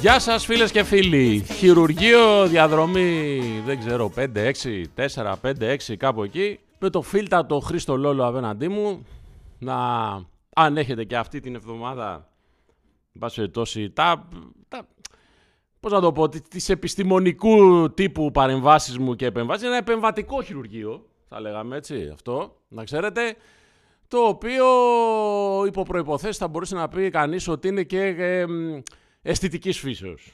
Γεια σας φίλες και φίλοι. Χειρουργείο, διαδρομή, δεν ξέρω, 5, 6, 4, 5, 6, κάπου εκεί. Με το φίλτατο Χρήστο Λόλο απέναντί μου. Να, αν έχετε και αυτή την εβδομάδα, εν πάση περιπτώσει, τα, τα, πώς να το πω, τις- τις επιστημονικού τύπου παρεμβάσεις μου και επεμβάσεις. Ένα επεμβατικό χειρουργείο, θα λέγαμε έτσι, αυτό, να ξέρετε. Το οποίο υπό προϋποθέσεις θα μπορούσε να πει κανείς ότι είναι και ε, μ, αισθητικής φύσεως.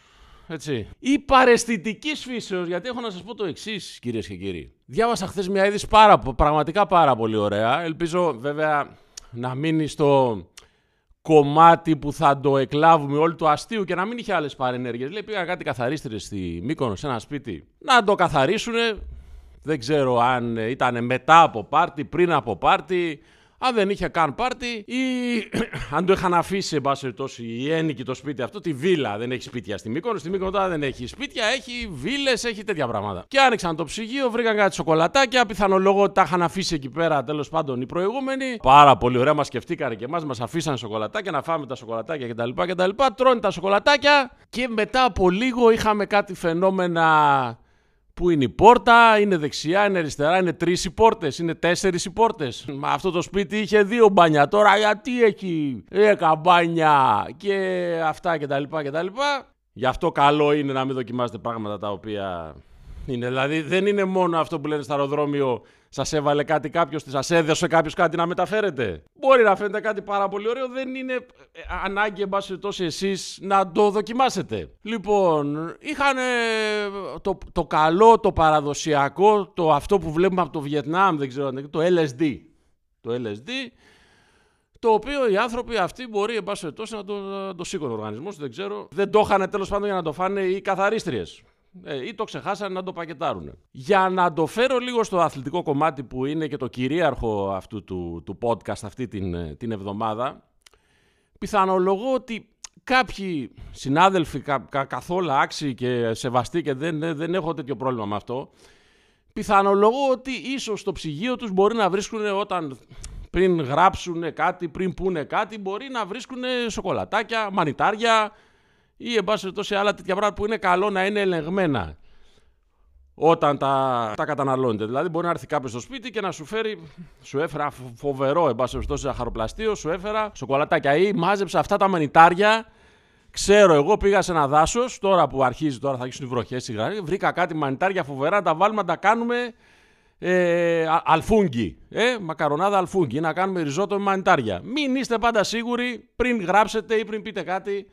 Έτσι. Ή παραισθητικής φύσεως, γιατί έχω να σας πω το εξής, κυρίες και κύριοι. Διάβασα χθες μια είδηση πάρα, πραγματικά πάρα πολύ ωραία. Ελπίζω βέβαια να μείνει στο κομμάτι που θα το εκλάβουμε όλο του αστείου και να μην είχε άλλες παρενέργειες. Λέει πήγα κάτι καθαρίστρες στη Μύκονο σε ένα σπίτι να το καθαρίσουνε. Δεν ξέρω αν ήταν μετά από πάρτι, πριν από πάρτι, αν δεν είχε καν πάρτι ή αν το είχαν αφήσει, εν πάση περιπτώσει, οι ένοικοι το σπίτι αυτό, τη βίλα. Δεν έχει σπίτια στη Μύκονο. Στη Μύκονο τώρα δεν έχει σπίτια, έχει βίλες, έχει τέτοια πράγματα. Και άνοιξαν το ψυγείο, βρήκαν κάτι σοκολατάκια. Πιθανολογώ ότι τα είχαν αφήσει εκεί πέρα τέλος πάντων οι προηγούμενοι. Πάρα πολύ ωραία, μας σκεφτήκανε και εμάς, μας αφήσαν σοκολατάκια να φάμε τα σοκολατάκια κτλ. κτλ. Τρώνε τα σοκολατάκια και μετά από λίγο είχαμε κάτι φαινόμενα Πού είναι η πόρτα, είναι δεξιά, είναι αριστερά, είναι τρεις οι πόρτες, είναι τέσσερις οι πόρτες. Μα αυτό το σπίτι είχε δύο μπάνια. Τώρα γιατί έχει έκα μπάνια και αυτά κτλ. κτλ. Γι' αυτό καλό είναι να μην δοκιμάζετε πράγματα τα οποία είναι. Δηλαδή δεν είναι μόνο αυτό που λένε στο αεροδρόμιο, σας έβαλε κάτι κάποιος, σας έδωσε κάποιος κάτι να μεταφέρετε. Μπορεί να φαίνεται κάτι πάρα πολύ ωραίο, δεν είναι ε, ανάγκη, εν πάση περιπτώσει, εσείς να το δοκιμάσετε. Λοιπόν, είχαν το, το καλό, το παραδοσιακό, το αυτό που βλέπουμε από το Βιετνάμ, δεν ξέρω, αν είναι, το LSD. Το LSD, το οποίο οι άνθρωποι αυτοί μπορεί, εν πάση περιπτώσει, να το, να το σήκωνε ο οργανισμός, δεν ξέρω. Δεν το είχαν τέλος πάντων για να το φάνε οι καθαρίστριες. Ε, ή το ξεχάσανε να το πακετάρουν. Για να το φέρω λίγο στο αθλητικό κομμάτι που είναι και το κυρίαρχο αυτού του, του podcast αυτή την, ε, την εβδομάδα, πιθανολογώ ότι κάποιοι συνάδελφοι κα, κα, καθόλου άξιοι και σεβαστοί και δεν, δεν, δεν έχω τέτοιο πρόβλημα με αυτό, πιθανολογώ ότι ίσως στο ψυγείο τους μπορεί να βρίσκουν όταν πριν γράψουν κάτι, πριν πούνε κάτι, μπορεί να βρίσκουν σοκολατάκια, μανιτάρια ή εν πάση περιπτώσει άλλα τέτοια πράγματα που είναι καλό να είναι ελεγμένα όταν τα, τα καταναλώνετε. Δηλαδή, μπορεί να έρθει κάποιος στο σπίτι και να σου φέρει, σου έφερα φοβερό, εν πάση περιπτώσει, ζαχαροπλαστείο, σου έφερα σοκολατάκια ή μάζεψα αυτά τα μανιτάρια. Ξέρω, εγώ πήγα σε ένα δάσος, τώρα που αρχίζει, τώρα θα αρχίσουν οι βροχές σιγά, βρήκα κάτι μανιτάρια φοβερά, τα βάλουμε να τα κάνουμε ε, α- αλφούγγι. Ε, μακαρονάδα αλφούγγι, να κάνουμε ριζότο με μανιτάρια. Μην είστε πάντα σίγουροι πριν γράψετε ή πριν πείτε κάτι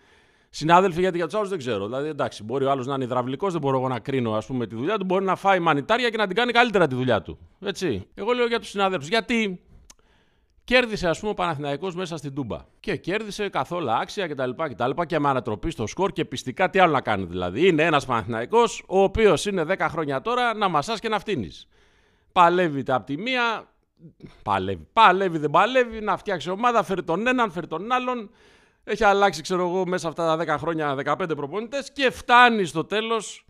Συνάδελφοι, γιατί για τους άλλους δεν ξέρω. Δηλαδή, εντάξει, μπορεί ο άλλος να είναι υδραυλικός, δεν μπορώ εγώ να κρίνω ας πούμε, τη δουλειά του. Μπορεί να φάει μανιτάρια και να την κάνει καλύτερα τη δουλειά του. Έτσι. Εγώ λέω για τους συνάδελφους. Γιατί κέρδισε, ας πούμε, ο Παναθηναϊκός μέσα στην Τούμπα. Και κέρδισε καθόλου άξια κτλ. κτλ. Και με ανατροπή στο σκορ και πιστικά τι άλλο να κάνει δηλαδή. Είναι ένας Παναθηναϊκός ο οποίος είναι 10 χρόνια τώρα να μασάς και να φτύνεις. Παλεύει από τη μία. Παλεύει. Παλεύει, δεν παλεύει. Να φτιάξει ομάδα, φέρει τον έναν, φέρει τον άλλον. Έχει αλλάξει, ξέρω εγώ, μέσα αυτά τα 10 χρόνια 15 προπονητές και φτάνει στο τέλος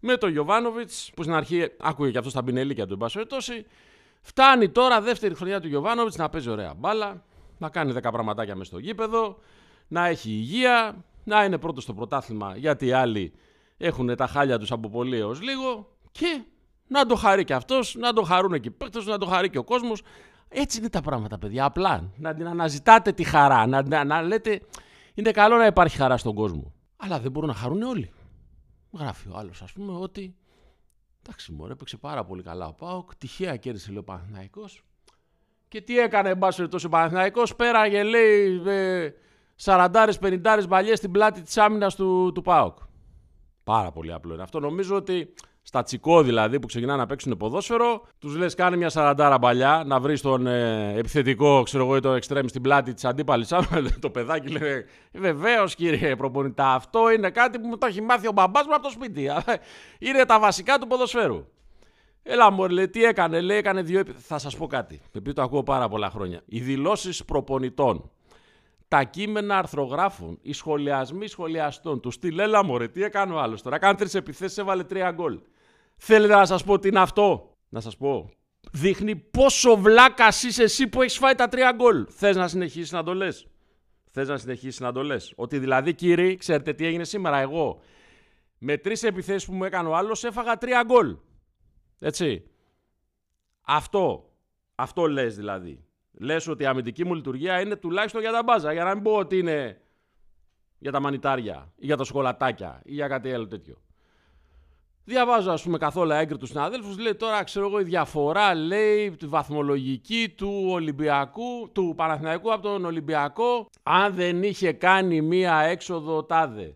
με τον Γιωβάνοβιτς, που στην αρχή άκουγε και αυτό στα πινελίκια του, εν πάση περιπτώσει. Φτάνει τώρα δεύτερη χρονιά του Γιωβάνοβιτς να παίζει ωραία μπάλα, να κάνει 10 πραγματάκια μες στο γήπεδο, να έχει υγεία, να είναι πρώτος στο πρωτάθλημα γιατί οι άλλοι έχουν τα χάλια τους από πολύ έως λίγο και να το χαρεί και αυτός, να το χαρούν και οι παίκτες, να το χαρεί και ο κόσμος. Έτσι είναι τα πράγματα, παιδιά. Απλά να την αναζητάτε τη χαρά. Να, να, να λέτε είναι καλό να υπάρχει χαρά στον κόσμο. Αλλά δεν μπορούν να χαρούν όλοι. Γράφει ο άλλος, ας πούμε, ότι. Εντάξει, μωρέ, έπαιξε πάρα πολύ καλά ο Πάοκ. Τυχαία κέρδισε, λέει ο Παναθηναϊκός. Και τι έκανε, εν πάση περιπτώσει, ο Παναθηναϊκός. Πέραγε, λέει, ε, 40-50 μπαλιές στην πλάτη της άμυνας του, του Πάοκ. Πάρα πολύ απλό είναι αυτό. Νομίζω ότι στα τσικό δηλαδή που ξεκινάνε να παίξουν ποδόσφαιρο, τους λες: Κάνε μια σαραντάρα παλιά να βρεις τον ε, επιθετικό, ξέρω εγώ, ή το εξτρέμ στην πλάτη της αντίπαλης άμυνα. το παιδάκι λέει: Βεβαίως κύριε προπονητά, αυτό είναι κάτι που μου το έχει μάθει ο μπαμπάς μου από το σπίτι. είναι τα βασικά του ποδοσφαίρου. Έλα μου, λέει, τι έκανε, λέει, έκανε δύο. επι- Θα σας πω κάτι, επειδή το ακούω πάρα πολλά χρόνια. Οι δηλώσεις προπονητών τα κείμενα αρθρογράφων, οι σχολιασμοί σχολιαστών. Τους στυλ, έλα μωρέ, τι έκανε ο άλλος τώρα. Κάνει τρεις επιθέσεις, έβαλε τρία γκολ. Θέλετε να σας πω τι είναι αυτό. Να σας πω. Δείχνει πόσο βλάκας είσαι εσύ που έχεις φάει τα τρία γκολ. Θες να συνεχίσεις να το λες. Θες να συνεχίσεις να το λες. Ότι δηλαδή, κύριοι, ξέρετε τι έγινε σήμερα. Εγώ με τρεις επιθέσεις που μου έκανε ο άλλος έφαγα τρία γκολ. Έτσι. Αυτό. Αυτό λες δηλαδή. Λες ότι η αμυντική μου λειτουργία είναι τουλάχιστον για τα μπάζα. Για να μην πω ότι είναι για τα μανιτάρια ή για τα σοκολατάκια ή για κάτι άλλο τέτοιο. Διαβάζω, ας πούμε, καθόλου έγκριτους συναδέλφους. Λέει τώρα, ξέρω εγώ, η διαφορά λέει τη βαθμολογική του Ολυμπιακού, του Παναθηναϊκού από τον Ολυμπιακό, αν δεν είχε κάνει μία έξοδο τάδε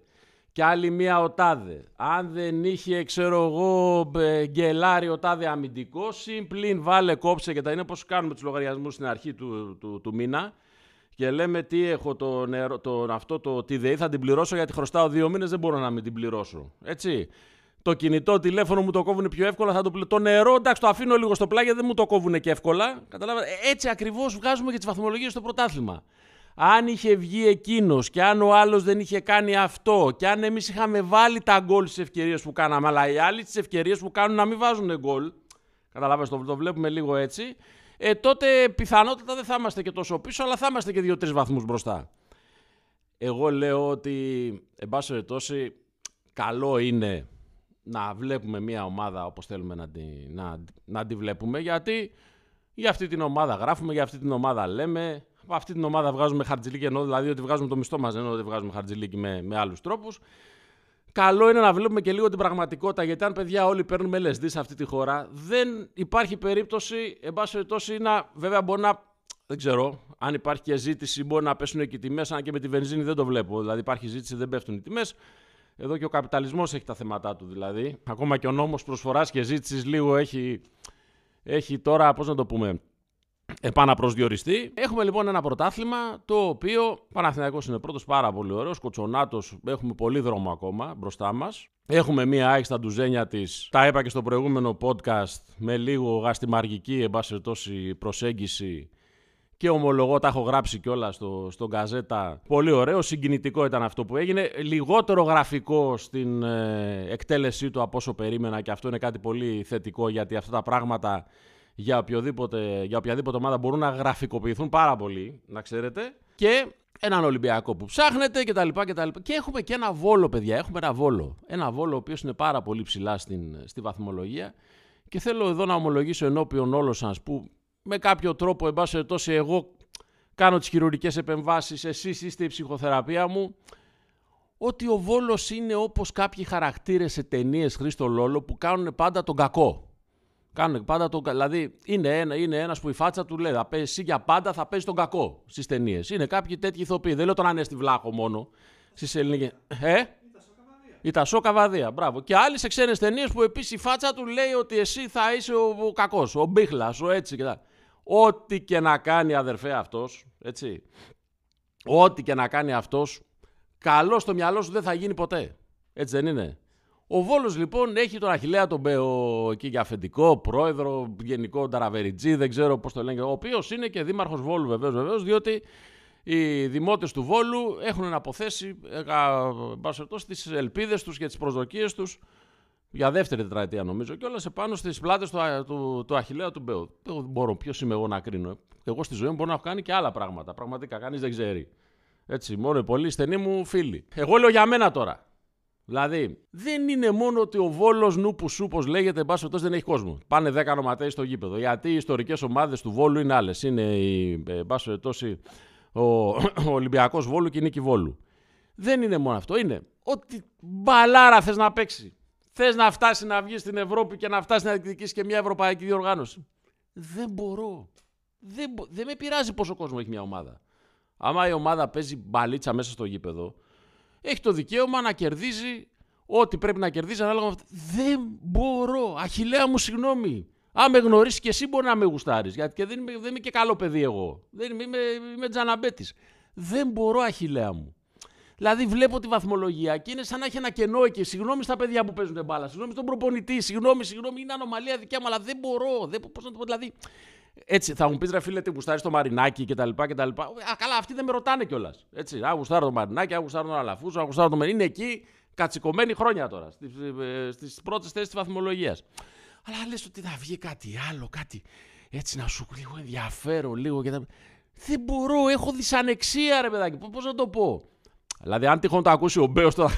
και άλλη μία ο τάδε. Αν δεν είχε, ξέρω εγώ, γκελάρι ο τάδε αμυντικό, συμπλήν βάλε κόψε και τα είναι πώς κάνουμε τους λογαριασμούς στην αρχή του, του, του, μήνα. Και λέμε τι έχω το νερό, το, αυτό το τι ΔΕΗ θα την πληρώσω γιατί χρωστάω δύο μήνες δεν μπορώ να μην την πληρώσω. Έτσι. Το κινητό τηλέφωνο μου το κόβουν πιο εύκολα. Θα το, το νερό, εντάξει, το αφήνω λίγο στο πλάγιο, δεν μου το κόβουν και εύκολα. Καταλάβατε. Έτσι ακριβώς βγάζουμε και τις βαθμολογίες στο πρωτάθλημα. Αν είχε βγει εκείνος και αν ο άλλος δεν είχε κάνει αυτό και αν εμείς είχαμε βάλει τα γκολ στις ευκαιρίες που κάναμε, αλλά οι άλλοι τι ευκαιρίες που κάνουν να μην βάζουν γκολ. Καταλάβατε, το, το βλέπουμε λίγο έτσι. Ε, τότε πιθανότατα δεν θα είμαστε και τόσο πίσω, αλλά θα είμαστε και δύο-τρεις βαθμούς μπροστά. Εγώ λέω ότι, εν πάση περιπτώσει, καλό είναι να βλέπουμε μια ομάδα όπως θέλουμε να τη, να, να τη βλέπουμε γιατί για αυτή την ομάδα γράφουμε, για αυτή την ομάδα λέμε, από αυτή την ομάδα βγάζουμε χαρτζηλίκι ενώ δηλαδή ότι βγάζουμε το μισθό μας ενώ ότι βγάζουμε χαρτζηλίκι με, με άλλους τρόπους. Καλό είναι να βλέπουμε και λίγο την πραγματικότητα γιατί αν παιδιά όλοι παίρνουμε LSD σε αυτή τη χώρα δεν υπάρχει περίπτωση, εν πάση περιπτώσει, να, βέβαια μπορεί να δεν ξέρω. Αν υπάρχει και ζήτηση, μπορεί να πέσουν και οι τιμές. Αν και με τη βενζίνη δεν το βλέπω. Δηλαδή, υπάρχει ζήτηση, δεν πέφτουν οι τιμές. Εδώ και ο καπιταλισμός έχει τα θέματα του δηλαδή. Ακόμα και ο νόμος προσφοράς και ζήτησης λίγο έχει, έχει τώρα, πώς να το πούμε, επαναπροσδιοριστεί. Έχουμε λοιπόν ένα πρωτάθλημα το οποίο Παναθηναϊκός είναι πρώτος πάρα πολύ ωραίος, Κοτσονάτος έχουμε πολύ δρόμο ακόμα μπροστά μας. Έχουμε μία άχιστα ντουζένια της, τα είπα και στο προηγούμενο podcast, με λίγο γαστιμαργική εν προσέγγιση και ομολογώ, τα έχω γράψει κιόλα στο, στον Καζέτα. Πολύ ωραίο, συγκινητικό ήταν αυτό που έγινε. Λιγότερο γραφικό στην ε, εκτέλεσή του από όσο περίμενα και αυτό είναι κάτι πολύ θετικό γιατί αυτά τα πράγματα για, οποιοδήποτε, για οποιαδήποτε ομάδα μπορούν να γραφικοποιηθούν πάρα πολύ, να ξέρετε. Και έναν Ολυμπιακό που ψάχνετε κτλ. Και, και έχουμε και ένα βόλο, παιδιά. Έχουμε ένα βόλο. Ένα βόλο ο οποίος είναι πάρα πολύ ψηλά στην, στη βαθμολογία. Και θέλω εδώ να ομολογήσω ενώπιον όλων σας που με κάποιο τρόπο, εν πάση περιπτώσει, εγώ κάνω τις χειρουργικές επεμβάσεις, εσείς είστε η ψυχοθεραπεία μου, ότι ο Βόλος είναι όπως κάποιοι χαρακτήρες σε ταινίες Χρήστο Λόλο που κάνουν πάντα τον κακό. Κάνουν πάντα τον Δηλαδή είναι, ένα, είναι ένας που η φάτσα του λέει θα παίζει εσύ για πάντα θα παίζει τον κακό στις ταινίες. Είναι κάποιοι τέτοιοι ηθοποιοί. Δεν λέω τον Ανέστη Βλάχο μόνο στις ελληνικές. Ε; Η Τασό Καβαδία, μπράβο. Και άλλοι σε ξένες ταινίες που επίσης η φάτσα του λέει ότι εσύ θα είσαι ο, ο κακός, ο μπίχλας, ο έτσι και Ό,τι και να κάνει αδερφέ αυτός, έτσι. Ό,τι και να κάνει αυτός, καλό στο μυαλό σου δεν θα γίνει ποτέ. Έτσι δεν είναι. Ο Βόλος λοιπόν έχει τον Αχιλέα τον Μπέο εκεί για αφεντικό, πρόεδρο, γενικό Ταραβεριτζή, δεν ξέρω πώς το λένε, ο οποίος είναι και δήμαρχος Βόλου βεβαίως, βεβαίως διότι οι δημότες του Βόλου έχουν αποθέσει ε, τις ελπίδες τους και τις προσδοκίες τους για δεύτερη τετραετία νομίζω και όλα σε πάνω στις πλάτες του, του, του Αχηλέα του Μπέου. Δεν μπορώ, ποιος είμαι εγώ να κρίνω. Εγώ στη ζωή μου μπορώ να έχω κάνει και άλλα πράγματα. Πραγματικά κανείς δεν ξέρει. Έτσι, μόνο οι πολύ στενοί μου φίλοι. Εγώ λέω για μένα τώρα. Δηλαδή, δεν είναι μόνο ότι ο Βόλος Νούπου Σου, όπως λέγεται, εν πάση δεν έχει κόσμο. Πάνε 10 ονοματέοι στο γήπεδο. Γιατί οι ιστορικές ομάδες του Βόλου είναι άλλες. Είναι η, εν πάση ο, ο Ολυμπιακός Βόλου και η Νίκη Βόλου. Δεν είναι μόνο αυτό. Είναι ότι μπαλάρα θες να παίξει. Θες να φτάσει να βγεις στην Ευρώπη και να φτάσεις να διεκδικήσει και μια ευρωπαϊκή διοργάνωση; Δεν μπορώ. Δεν, δεν με πειράζει πόσο κόσμο έχει μια ομάδα. Άμα η ομάδα παίζει μπαλίτσα μέσα στο γήπεδο, έχει το δικαίωμα να κερδίζει ό,τι πρέπει να κερδίζει ανάλογα με αυτό. Δεν μπορώ. Αχηλέα μου, συγγνώμη. Αν με γνωρίσει και εσύ μπορεί να με γουστάρεις. Γιατί και δεν είμαι, δεν είμαι και καλό παιδί εγώ. Δεν είμαι, είμαι, είμαι τζαναμπέτης. Δεν μπορώ, Αχηλέα μου. Δηλαδή βλέπω τη βαθμολογία και είναι σαν να έχει ένα κενό εκεί. Συγγνώμη στα παιδιά που παίζουν μπάλα, συγγνώμη στον προπονητή, συγγνώμη, συγγνώμη, είναι ανομαλία δικιά μου, αλλά δεν μπορώ. Δεν, πώς να το πω, δηλαδή, Έτσι, θα μου πεις ρε φίλε, τι γουστάρεις το μαρινάκι κτλ. κτλ. Α, καλά, αυτοί δεν με ρωτάνε κιόλας. Έτσι, α, γουστάρω το μαρινάκι, α, γουστάρω τον αλαφούζο, α, γουστάρω το μερίνι. Είναι εκεί κατσικωμένοι χρόνια τώρα, στις πρώτες θέσεις της βαθμολογίας. Αλλά λες ότι θα βγει κάτι άλλο, κάτι έτσι να σου λίγο ενδιαφέρον, λίγο και τα... Δεν μπορώ, έχω δυσανεξία ρε παιδάκι, πώς να το πω; Δηλαδή, αν τυχόν το ακούσει ο Μπέος τώρα,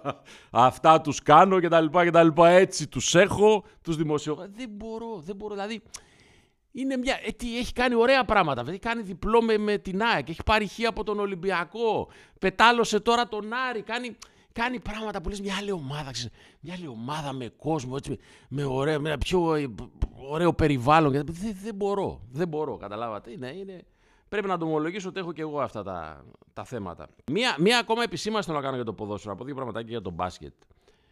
αυτά τους κάνω και τα λοιπά και τα λοιπά. Έτσι τους έχω, τους δημοσιογράφου. Δεν μπορώ, δεν μπορώ. Δηλαδή, είναι μια. Ε, τι, έχει κάνει ωραία πράγματα. Δηλαδή, κάνει διπλό με, με την ΑΕΚ. Έχει πάρει χ από τον Ολυμπιακό. Πετάλωσε τώρα τον Άρη. Κάνει, κάνει πράγματα που λες μια άλλη ομάδα. Ξέρεις, μια άλλη ομάδα με κόσμο, έτσι, με, ωραίο, με ένα πιο ε, ωραίο περιβάλλον. Δεν, δεν μπορώ. Δεν μπορώ. Καταλάβατε. Είναι, είναι, πρέπει να το ομολογήσω ότι έχω και εγώ αυτά τα, τα θέματα. Μία, μία ακόμα επισήμαση θέλω να κάνω για το ποδόσφαιρο, από δύο πραγματάκια για το μπάσκετ.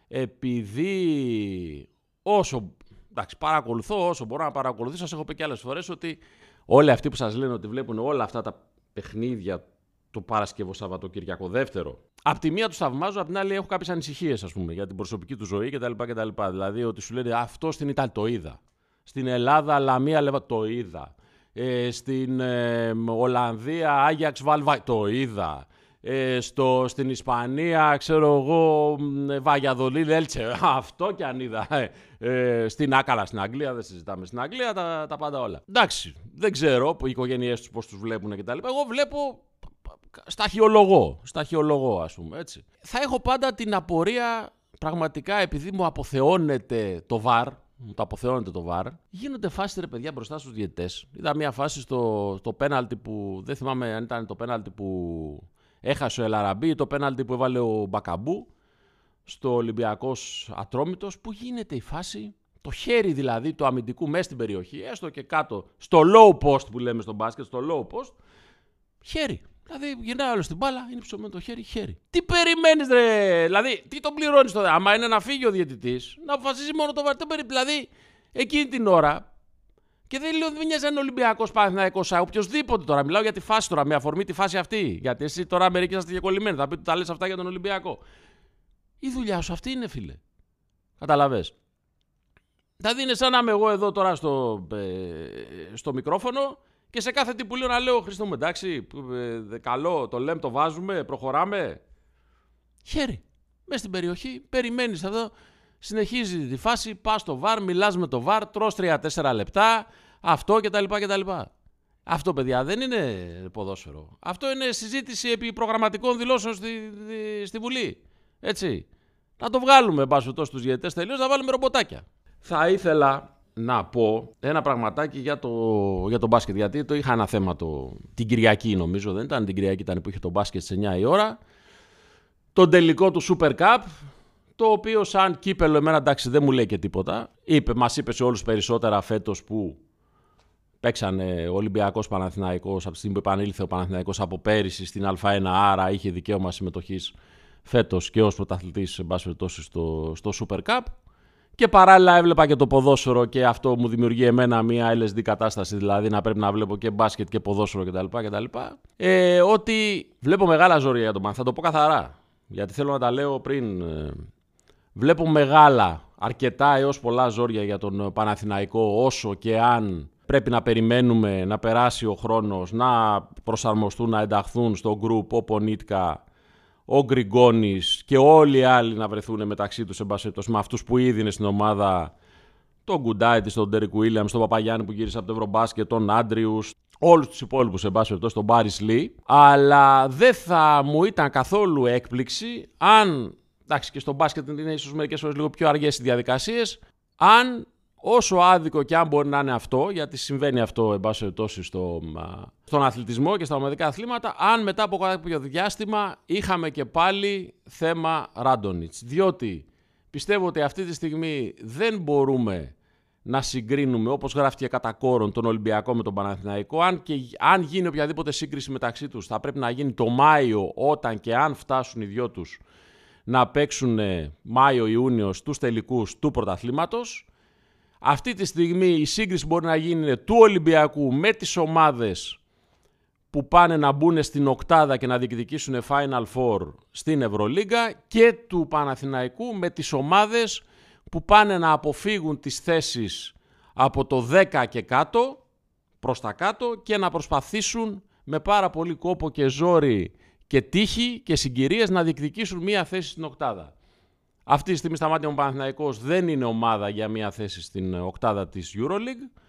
Επειδή όσο εντάξει, παρακολουθώ, όσο μπορώ να παρακολουθήσω, σας έχω πει και άλλες φορές ότι όλοι αυτοί που σας λένε ότι βλέπουν όλα αυτά τα παιχνίδια το Παρασκευό Σαββατοκύριακο δεύτερο. Απ' τη μία τους θαυμάζω, απ' την άλλη έχω κάποιες ανησυχίες, ας πούμε, για την προσωπική του ζωή κτλ. κτλ. Δηλαδή ότι σου λένε Αυτό στην Ιταλία το είδα. Στην Ελλάδα, Λαμία, Λεβα το είδα. Ε, στην ε, Ολλανδία, Άγιαξ Βαλβα, το είδα. Ε, στο, στην Ισπανία, ξέρω εγώ, Βαγιαδολή, Έλτσε, αυτό και αν είδα. Ε, ε, στην Άκαλα, στην Αγγλία, δεν συζητάμε. Στην Αγγλία τα, τα πάντα όλα. Εντάξει, δεν ξέρω οι οικογένειές τους πώς τους βλέπουν κτλ. Εγώ βλέπω σταχυολογώ, σταχυολογώ ας πούμε, έτσι. Θα έχω πάντα την απορία, πραγματικά επειδή μου αποθεώνεται το βαρ, μου το αποθεώνεται το βαρ, γίνονται φάσεις ρε παιδιά μπροστά στους διαιτές. Είδα μια φάση στο, στο πέναλτι που, δεν θυμάμαι αν ήταν το πέναλτι που έχασε ο Ελαραμπή ή το πέναλτι που έβαλε ο Μπακαμπού στο Ολυμπιακός Ατρόμητος, που γίνεται η φάση; Το χέρι δηλαδή του αμυντικού μέσα στην περιοχή, έστω και κάτω, στο low post που λέμε στο μπάσκετ, στο low post, χέρι. Δηλαδή, γυρνάει άλλος στην μπάλα, είναι ψωμένο το χέρι, χέρι. Τι περιμένεις, ρε! Δηλαδή, τι τον πληρώνεις τώρα. Άμα είναι να φύγει ο διαιτητής, να αποφασίζει μόνο το βαρύ. Δηλαδή, εκείνη την ώρα. Και δεν λέω ότι δεν μοιάζει ένα Ολυμπιακός Παναθυναϊκό οποιοδήποτε τώρα. Μιλάω για τη φάση τώρα, με αφορμή τη φάση αυτή. Γιατί εσύ τώρα μερικοί είσαστε διακολλημένοι. Θα πείτε τα λες αυτά για τον Ολυμπιακό. Η δουλειά σου αυτή είναι, φίλε. Καταλαβέ. Δηλαδή είναι σαν να είμαι εγώ εδώ τώρα στο, ε, στο μικρόφωνο και σε κάθε τι που λέω να λέω Χριστό μου εντάξει, ε, καλό, το λέμε, το βάζουμε, προχωράμε. Χέρι. Μέσα στην περιοχή, περιμένεις εδώ, συνεχίζει τη φάση, πας στο βαρ, μιλάς με το βαρ, τρως 3-4 λεπτά, αυτό κτλ. κτλ. Αυτό, παιδιά, δεν είναι ποδόσφαιρο. Αυτό είναι συζήτηση επί προγραμματικών δηλώσεων στη, στη, Βουλή. Έτσι. Να το βγάλουμε, εν πάση στους διαιτητές τελείως, να βάλουμε ρομποτάκια. Θα ήθελα να πω ένα πραγματάκι για το, για το μπάσκετ. Γιατί το είχα ένα θέμα το, την Κυριακή, νομίζω. Δεν ήταν την Κυριακή, ήταν που είχε το μπάσκετ σε 9 η ώρα. Το τελικό του Super Cup, το οποίο σαν κύπελο εμένα εντάξει δεν μου λέει και τίποτα. Είπε, μας είπε σε όλους περισσότερα φέτος που παίξανε ο Ολυμπιακός Παναθηναϊκός από τη στιγμή που επανήλθε ο Παναθηναϊκός από πέρυσι στην Α1, άρα είχε δικαίωμα συμμετοχής φέτος και ως πρωταθλητής στο, στο Super Cup. Και παράλληλα έβλεπα και το ποδόσφαιρο και αυτό μου δημιουργεί εμένα μια LSD κατάσταση, δηλαδή να πρέπει να βλέπω και μπάσκετ και ποδόσφαιρο κτλ. κτλ. Ε, ότι βλέπω μεγάλα ζώρια για τον Παν. Θα το πω καθαρά, γιατί θέλω να τα λέω πριν. Ε, βλέπω μεγάλα, αρκετά έως πολλά ζόρια για τον Παναθηναϊκό, όσο και αν πρέπει να περιμένουμε να περάσει ο χρόνος, να προσαρμοστούν, να ενταχθούν στο group ο Πονίτκα, ο Γκριγκόνης και όλοι οι άλλοι να βρεθούν μεταξύ τους με αυτούς που ήδη είναι στην ομάδα. Τον Γκουντάιτη, τον Ντέρικ Βίλιαμ, τον Παπαγιάννη που γύρισε από το Ευρωμπάσκετ, τον Άντριου, όλους τους υπόλοιπους σε πάση τον Μπάρις Λί. Αλλά δεν θα μου ήταν καθόλου έκπληξη αν. Εντάξει, και στο μπάσκετ είναι ίσως μερικές φορές λίγο πιο αργές οι διαδικασίες. Αν όσο άδικο και αν μπορεί να είναι αυτό, γιατί συμβαίνει αυτό εν πάση περιπτώσει στο, στον αθλητισμό και στα ομαδικά αθλήματα, αν μετά από κάποιο διάστημα είχαμε και πάλι θέμα Ράντονιτς. Διότι πιστεύω ότι αυτή τη στιγμή δεν μπορούμε να συγκρίνουμε όπως γράφτηκε κατά κόρον τον Ολυμπιακό με τον Παναθηναϊκό. Αν, και, αν γίνει οποιαδήποτε σύγκριση μεταξύ τους θα πρέπει να γίνει το Μάιο όταν και αν φτάσουν οι δυο τους να παίξουν Μάιο-Ιούνιος στους τελικούς του πρωταθλήματος. Αυτή τη στιγμή η σύγκριση μπορεί να γίνει του Ολυμπιακού με τις ομάδες που πάνε να μπουν στην οκτάδα και να διεκδικήσουν Final Four στην Ευρωλίγκα και του Παναθηναϊκού με τις ομάδες που πάνε να αποφύγουν τις θέσεις από το 10 και κάτω προς τα κάτω και να προσπαθήσουν με πάρα πολύ κόπο και ζόρι και τύχη και συγκυρίες να διεκδικήσουν μία θέση στην οκτάδα. Αυτή τη στιγμή στα μάτια μου Παναθηναϊκός δεν είναι ομάδα για μία θέση στην οκτάδα της EuroLeague.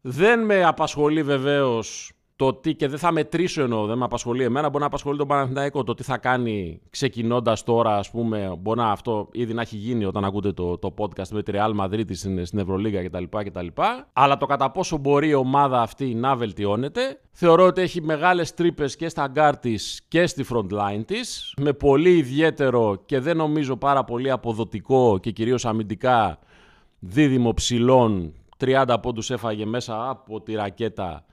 Δεν με απασχολεί βεβαίως το τι και δεν θα μετρήσω εννοώ, δεν με απασχολεί εμένα, μπορεί να απασχολεί τον Παναθηναϊκό το τι θα κάνει ξεκινώντας τώρα, ας πούμε, μπορεί να αυτό ήδη να έχει γίνει όταν ακούτε το, το podcast με τη Real Madrid στην, στην Ευρωλίγα κτλ, κτλ. Αλλά το κατά πόσο μπορεί η ομάδα αυτή να βελτιώνεται, θεωρώ ότι έχει μεγάλες τρύπες και στα γκάρ της και στη front line της, με πολύ ιδιαίτερο και δεν νομίζω πάρα πολύ αποδοτικό και κυρίως αμυντικά δίδυμο ψηλών 30 πόντους έφαγε μέσα από τη ρακέτα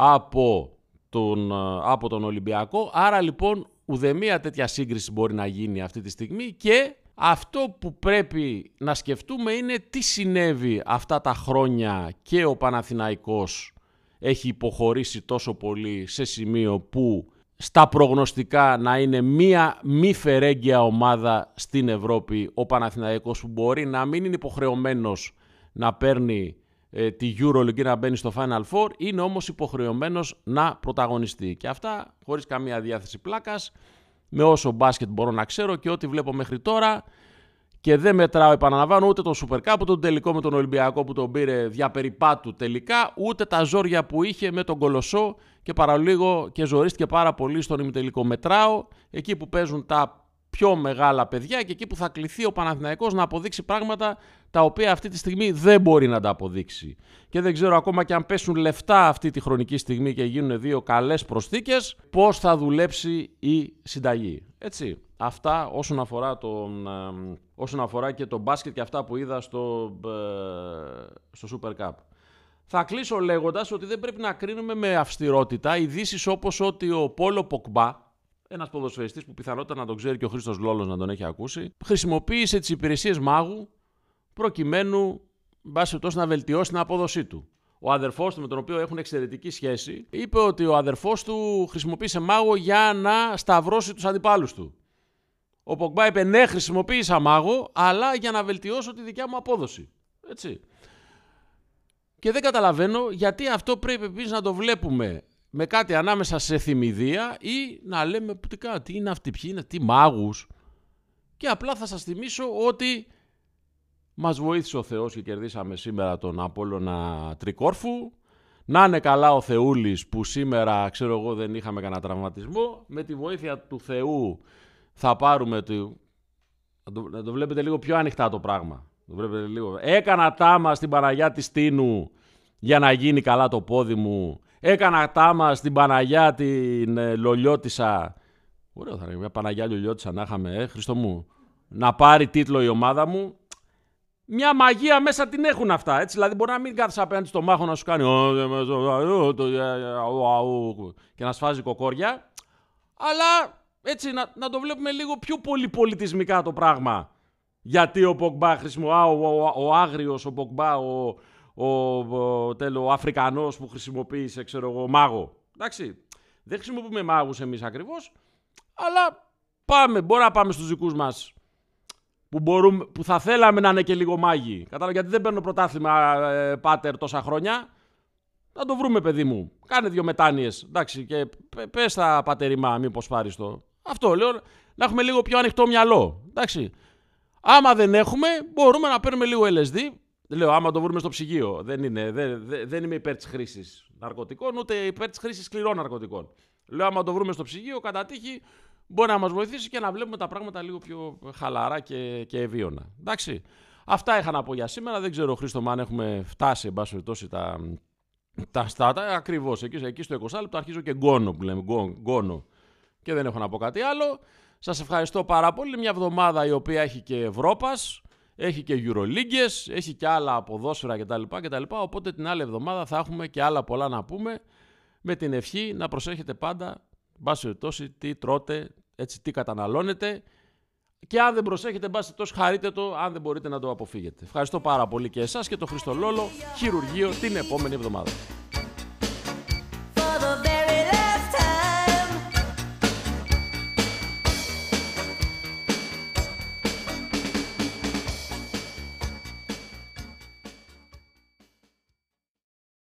από τον, ε, από τον Ολυμπιακό. Άρα λοιπόν ουδεμία τέτοια σύγκριση μπορεί να γίνει αυτή τη στιγμή και αυτό που πρέπει να σκεφτούμε είναι τι συνέβη αυτά τα χρόνια και ο Παναθηναϊκός έχει υποχωρήσει τόσο πολύ σε σημείο που στα προγνωστικά να είναι μία μη φερέγγια ομάδα στην Ευρώπη ο Παναθηναϊκός που μπορεί να μην είναι υποχρεωμένος να παίρνει ε, τη EuroLeague και να μπαίνει στο Final Four, είναι όμως υποχρεωμένος να πρωταγωνιστεί. Και αυτά χωρίς καμία διάθεση πλάκας, με όσο μπάσκετ μπορώ να ξέρω και ό,τι βλέπω μέχρι τώρα και δεν μετράω, επαναλαμβάνω, ούτε το Super Cup, ούτε τον τελικό με τον Ολυμπιακό που τον πήρε διαπεριπάτου τελικά, ούτε τα ζόρια που είχε με τον Κολοσσό και παραλίγο και ζορίστηκε πάρα πολύ στον ημιτελικό. Μετράω εκεί που παίζουν τα πιο μεγάλα παιδιά και εκεί που θα κληθεί ο Παναθηναϊκός να αποδείξει πράγματα τα οποία αυτή τη στιγμή δεν μπορεί να τα αποδείξει. Και δεν ξέρω ακόμα και αν πέσουν λεφτά αυτή τη χρονική στιγμή και γίνουν δύο καλές προσθήκες, πώς θα δουλέψει η συνταγή. Έτσι, αυτά όσον αφορά, τον, ε, όσον αφορά και το μπάσκετ και αυτά που είδα στο, ε, στο Super Cup. Θα κλείσω λέγοντας ότι δεν πρέπει να κρίνουμε με αυστηρότητα ειδήσεις όπως ότι ο Πόλο Ποκμπά, ένας ποδοσφαιριστής που πιθανότατα να τον ξέρει και ο Χρήστος Λόλος να τον έχει ακούσει, χρησιμοποίησε τις υπηρεσίες μάγου προκειμένου μπάση τόσο να βελτιώσει την απόδοσή του. Ο αδερφός του, με τον οποίο έχουν εξαιρετική σχέση, είπε ότι ο αδερφός του χρησιμοποίησε μάγο για να σταυρώσει τους αντιπάλους του. Ο Ποκμπά είπε: Ναι, χρησιμοποίησα μάγο, αλλά για να βελτιώσω τη δικιά μου απόδοση. Έτσι. Και δεν καταλαβαίνω γιατί αυτό πρέπει επίση να το βλέπουμε με κάτι ανάμεσα σε θυμηδία ή να λέμε τι είναι αυτοί, ποιοι είναι, τι μάγους. Και απλά θα σας θυμίσω ότι μας βοήθησε ο Θεός και κερδίσαμε σήμερα τον Απόλλωνα Τρικόρφου. Να είναι καλά ο Θεούλης που σήμερα, ξέρω εγώ, δεν είχαμε κανένα τραυματισμό. Με τη βοήθεια του Θεού θα πάρουμε... Το... Να το, βλέπετε λίγο πιο ανοιχτά το πράγμα. Το βλέπετε λίγο. Έκανα τάμα στην Παναγιά της Τίνου για να γίνει καλά το πόδι μου Έκανα τάμα στην Παναγιά την ε, Λολιώτησα. Ωραίο θα είναι μια Παναγιά Λολιώτησα να είχαμε, ε, Χριστό μου. Να πάρει τίτλο η ομάδα μου. Μια μαγεία μέσα την έχουν αυτά. Έτσι, δηλαδή μπορεί να μην κάθεσαι απέναντι στο μάχο να σου κάνει και να σφάζει κοκόρια. Αλλά έτσι να, να το βλέπουμε λίγο πιο πολύ πολιτισμικά το πράγμα. Γιατί ο Ποκμπά χρησιμοποιεί, ο, ο, ο, ο άγριος, ο Ποκμπά, ο, ο, ο, τέλος, ο Αφρικανός που χρησιμοποίησε, ξέρω εγώ, μάγο. Εντάξει, δεν χρησιμοποιούμε μάγους εμείς ακριβώς, αλλά πάμε, μπορεί να πάμε στους δικούς μας που, μπορούμε, που θα θέλαμε να είναι και λίγο μάγοι. Κατάλαβα γιατί δεν παίρνω πρωτάθλημα ε, πάτερ τόσα χρόνια. Θα το βρούμε, παιδί μου. Κάνε δύο μετάνοιες. Εντάξει, και πε τα πατερημά, μήπως πάρεις το. Αυτό λέω, να έχουμε λίγο πιο ανοιχτό μυαλό. Εντάξει. Άμα δεν έχουμε, μπορούμε να παίρνουμε λίγο LSD, Λέω, άμα το βρούμε στο ψυγείο. Δεν, είναι, δεν, δεν είμαι υπέρ της χρήσης ναρκωτικών, ούτε υπέρ της χρήσης σκληρών ναρκωτικών. Λέω, άμα το βρούμε στο ψυγείο, κατά τύχη μπορεί να μας βοηθήσει και να βλέπουμε τα πράγματα λίγο πιο χαλαρά και, και ευίωνα. Εντάξει. Αυτά είχα να πω για σήμερα. Δεν ξέρω, Χρήστο, αν έχουμε φτάσει, εν πάση περιπτώσει, τα, τα στάτα. Ακριβώς εκεί, εκεί στο 20 λεπτό αρχίζω και γκόνο που λέμε. Γκόνο. Και δεν έχω να πω κάτι άλλο. Σας ευχαριστώ πάρα πολύ. Μια εβδομάδα η οποία έχει και Ευρώπας έχει και Euroleagues, έχει και άλλα ποδόσφαιρα κτλ, κτλ. Οπότε την άλλη εβδομάδα θα έχουμε και άλλα πολλά να πούμε με την ευχή να προσέχετε πάντα, μπάση τόση, τι τρώτε, έτσι τι καταναλώνετε και αν δεν προσέχετε, μπάση τόσο χαρείτε το, αν δεν μπορείτε να το αποφύγετε. Ευχαριστώ πάρα πολύ και εσάς και το Χριστολόλο χειρουργείο την επόμενη εβδομάδα.